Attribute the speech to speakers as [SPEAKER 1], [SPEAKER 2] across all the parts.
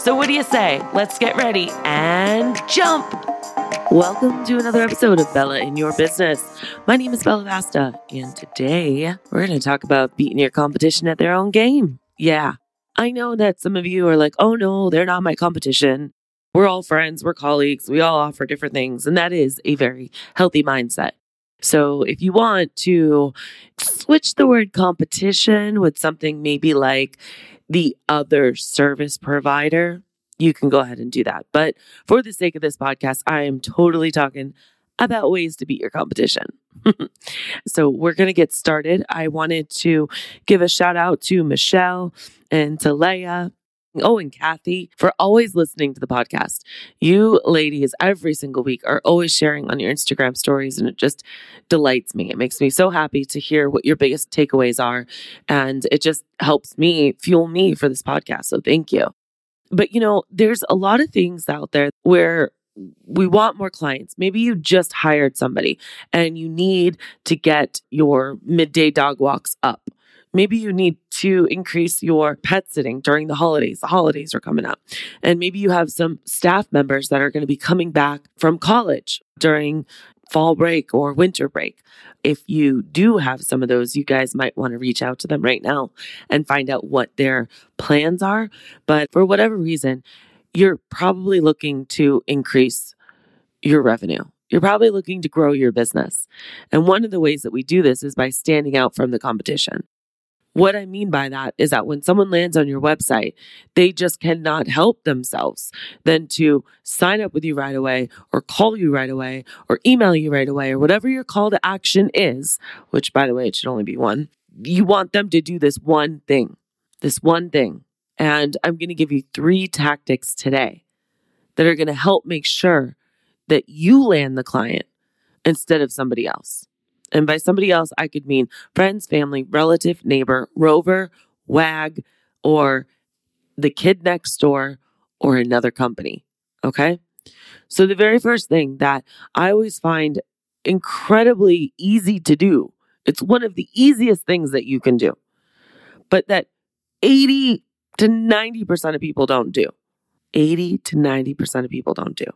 [SPEAKER 1] So, what do you say? Let's get ready and jump! Welcome to another episode of Bella in Your Business. My name is Bella Vasta, and today we're going to talk about beating your competition at their own game. Yeah, I know that some of you are like, oh no, they're not my competition. We're all friends, we're colleagues, we all offer different things, and that is a very healthy mindset. So, if you want to switch the word competition with something maybe like the other service provider, you can go ahead and do that. But for the sake of this podcast, I am totally talking about ways to beat your competition. so we're going to get started. I wanted to give a shout out to Michelle and to Leah Oh, and Kathy, for always listening to the podcast. You ladies, every single week, are always sharing on your Instagram stories, and it just delights me. It makes me so happy to hear what your biggest takeaways are. And it just helps me fuel me for this podcast. So thank you. But, you know, there's a lot of things out there where we want more clients. Maybe you just hired somebody and you need to get your midday dog walks up Maybe you need to increase your pet sitting during the holidays. The holidays are coming up. And maybe you have some staff members that are going to be coming back from college during fall break or winter break. If you do have some of those, you guys might want to reach out to them right now and find out what their plans are. But for whatever reason, you're probably looking to increase your revenue. You're probably looking to grow your business. And one of the ways that we do this is by standing out from the competition. What I mean by that is that when someone lands on your website, they just cannot help themselves than to sign up with you right away or call you right away or email you right away or whatever your call to action is, which by the way, it should only be one. You want them to do this one thing, this one thing. And I'm going to give you three tactics today that are going to help make sure that you land the client instead of somebody else. And by somebody else, I could mean friends, family, relative, neighbor, rover, wag, or the kid next door, or another company. Okay. So, the very first thing that I always find incredibly easy to do, it's one of the easiest things that you can do, but that 80 to 90% of people don't do. 80 to 90% of people don't do.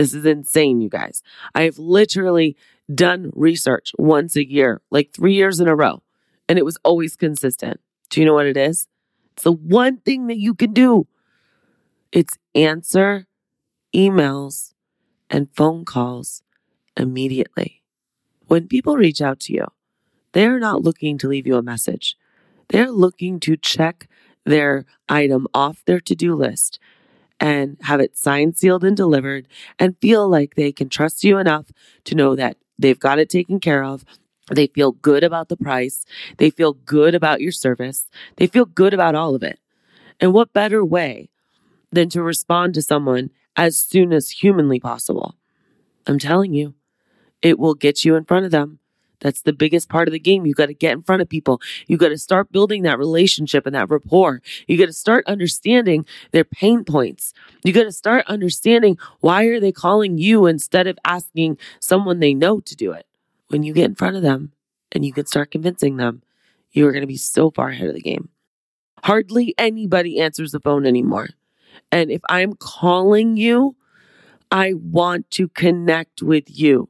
[SPEAKER 1] This is insane, you guys. I have literally done research once a year, like three years in a row, and it was always consistent. Do you know what it is? It's the one thing that you can do. It's answer emails and phone calls immediately. When people reach out to you, they're not looking to leave you a message. They're looking to check their item off their to do list and have it signed, sealed, and delivered and feel like they can trust you enough to know that they've got it taken care of. They feel good about the price. They feel good about your service. They feel good about all of it. And what better way than to respond to someone as soon as humanly possible? I'm telling you, it will get you in front of them. That's the biggest part of the game. You got to get in front of people. You got to start building that relationship and that rapport. You got to start understanding their pain points. You got to start understanding why are they calling you instead of asking someone they know to do it. When you get in front of them and you can start convincing them, you are going to be so far ahead of the game. Hardly anybody answers the phone anymore. And if I'm calling you, I want to connect with you.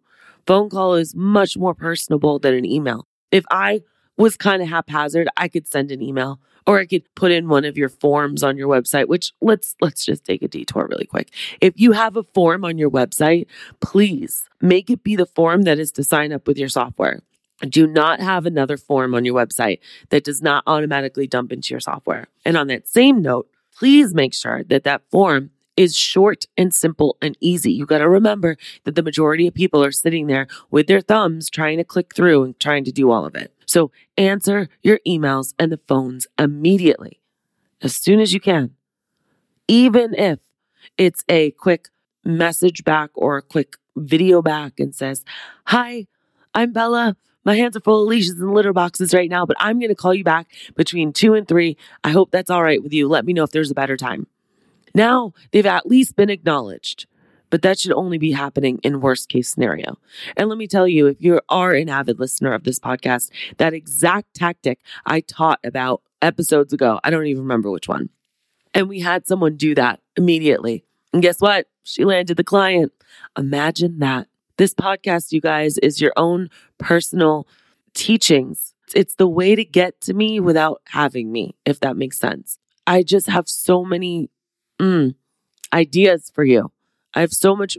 [SPEAKER 1] Phone call is much more personable than an email. If I was kind of haphazard, I could send an email or I could put in one of your forms on your website, which let's let's just take a detour really quick. If you have a form on your website, please make it be the form that is to sign up with your software. Do not have another form on your website that does not automatically dump into your software. And on that same note, please make sure that that form is short and simple and easy. You got to remember that the majority of people are sitting there with their thumbs trying to click through and trying to do all of it. So answer your emails and the phones immediately, as soon as you can. Even if it's a quick message back or a quick video back and says, Hi, I'm Bella. My hands are full of leashes and litter boxes right now, but I'm going to call you back between two and three. I hope that's all right with you. Let me know if there's a better time. Now they've at least been acknowledged, but that should only be happening in worst case scenario. And let me tell you, if you are an avid listener of this podcast, that exact tactic I taught about episodes ago, I don't even remember which one. And we had someone do that immediately. And guess what? She landed the client. Imagine that. This podcast, you guys, is your own personal teachings. It's the way to get to me without having me, if that makes sense. I just have so many mm, ideas for you. I have so much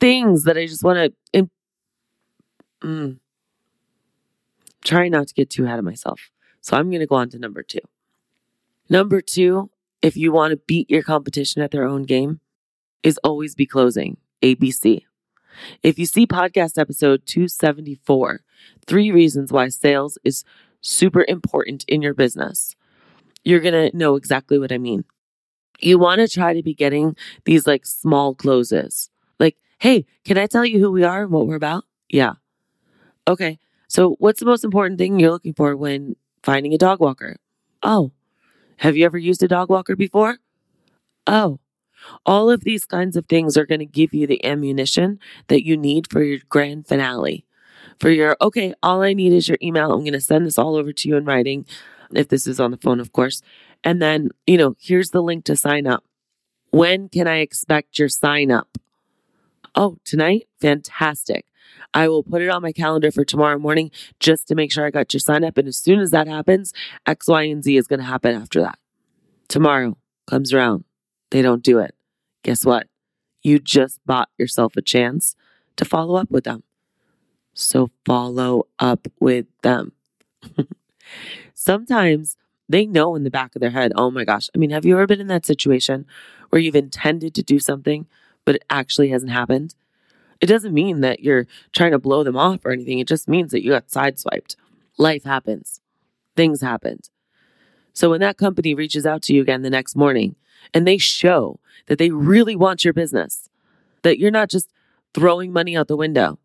[SPEAKER 1] things that I just want to. Mm, try not to get too ahead of myself. So I'm going to go on to number two. Number two, if you want to beat your competition at their own game, is always be closing. ABC. If you see podcast episode 274, three reasons why sales is super important in your business, you're going to know exactly what I mean. You want to try to be getting these like small closes. Like, hey, can I tell you who we are and what we're about? Yeah. Okay. So, what's the most important thing you're looking for when finding a dog walker? Oh, have you ever used a dog walker before? Oh, all of these kinds of things are going to give you the ammunition that you need for your grand finale. For your, okay, all I need is your email. I'm going to send this all over to you in writing, if this is on the phone, of course. And then, you know, here's the link to sign up. When can I expect your sign up? Oh, tonight? Fantastic. I will put it on my calendar for tomorrow morning just to make sure I got your sign up. And as soon as that happens, X, Y, and Z is going to happen after that. Tomorrow comes around. They don't do it. Guess what? You just bought yourself a chance to follow up with them. So follow up with them. Sometimes they know in the back of their head, oh my gosh. I mean, have you ever been in that situation where you've intended to do something, but it actually hasn't happened? It doesn't mean that you're trying to blow them off or anything. It just means that you got sideswiped. Life happens, things happened. So when that company reaches out to you again the next morning and they show that they really want your business, that you're not just throwing money out the window,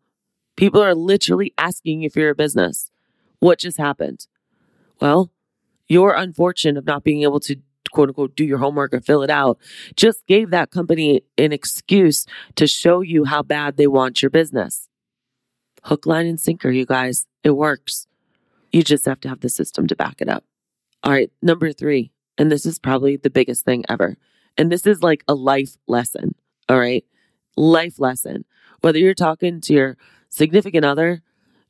[SPEAKER 1] people are literally asking you for your business. What just happened? Well, your unfortunate of not being able to quote unquote do your homework or fill it out just gave that company an excuse to show you how bad they want your business. Hook, line, and sinker, you guys. It works. You just have to have the system to back it up. All right, number three, and this is probably the biggest thing ever. And this is like a life lesson. All right, life lesson. Whether you're talking to your significant other,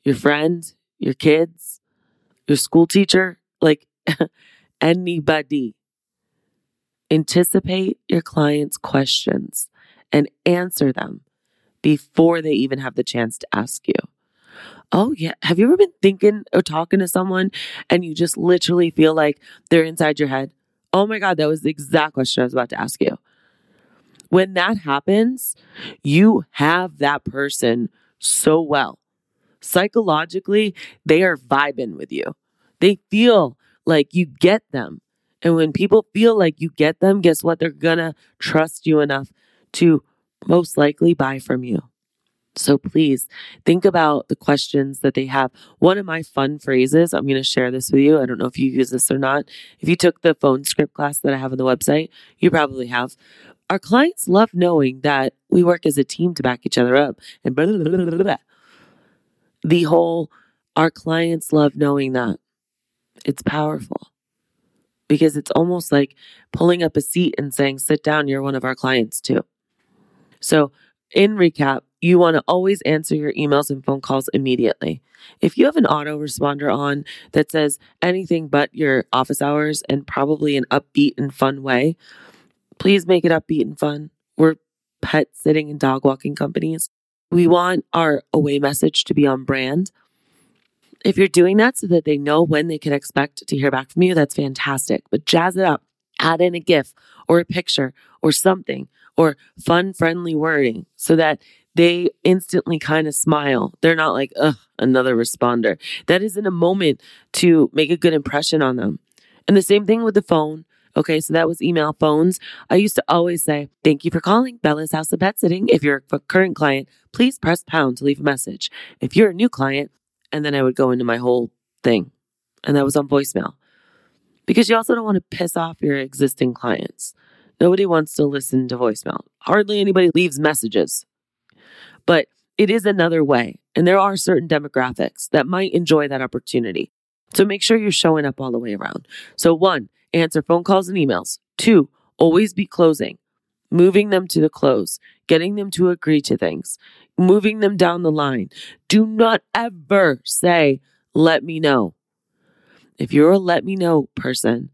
[SPEAKER 1] your friend, your kids, your school teacher, like anybody. Anticipate your client's questions and answer them before they even have the chance to ask you. Oh, yeah. Have you ever been thinking or talking to someone and you just literally feel like they're inside your head? Oh my God, that was the exact question I was about to ask you. When that happens, you have that person so well. Psychologically, they are vibing with you. They feel like you get them. And when people feel like you get them, guess what? They're gonna trust you enough to most likely buy from you. So please think about the questions that they have. One of my fun phrases, I'm going to share this with you. I don't know if you use this or not. If you took the phone script class that I have on the website, you probably have. Our clients love knowing that we work as a team to back each other up. And blah, blah, blah, the whole, our clients love knowing that. It's powerful because it's almost like pulling up a seat and saying, sit down, you're one of our clients too. So, in recap, you want to always answer your emails and phone calls immediately. If you have an autoresponder on that says anything but your office hours and probably an upbeat and fun way, please make it upbeat and fun. We're pet sitting and dog walking companies. We want our away message to be on brand. If you're doing that so that they know when they can expect to hear back from you, that's fantastic. But jazz it up, add in a GIF or a picture or something or fun, friendly wording so that they instantly kind of smile. They're not like, ugh, another responder. That is in a moment to make a good impression on them. And the same thing with the phone. Okay, so that was email phones. I used to always say, Thank you for calling Bella's House of Pet Sitting. If you're a current client, please press pound to leave a message. If you're a new client, and then I would go into my whole thing. And that was on voicemail. Because you also don't want to piss off your existing clients. Nobody wants to listen to voicemail. Hardly anybody leaves messages. But it is another way. And there are certain demographics that might enjoy that opportunity. So make sure you're showing up all the way around. So, one, answer phone calls and emails. Two, always be closing, moving them to the close, getting them to agree to things, moving them down the line. Do not ever say, let me know. If you're a let me know person,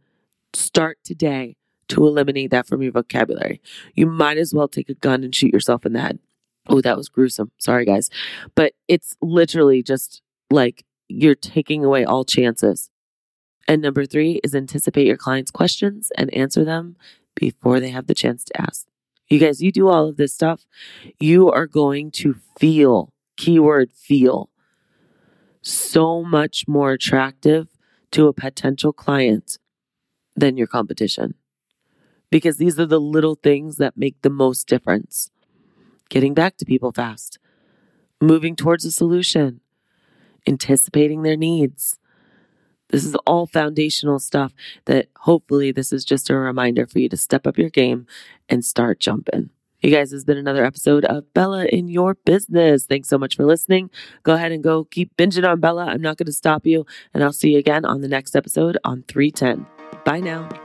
[SPEAKER 1] start today to eliminate that from your vocabulary. You might as well take a gun and shoot yourself in the head. Oh, that was gruesome. Sorry, guys. But it's literally just like you're taking away all chances. And number three is anticipate your client's questions and answer them before they have the chance to ask. You guys, you do all of this stuff, you are going to feel, keyword feel, so much more attractive to a potential client than your competition. Because these are the little things that make the most difference. Getting back to people fast, moving towards a solution, anticipating their needs, this is all foundational stuff that hopefully this is just a reminder for you to step up your game and start jumping. You guys, this has been another episode of Bella in Your Business. Thanks so much for listening. Go ahead and go keep binging on Bella. I'm not going to stop you. And I'll see you again on the next episode on 310. Bye now.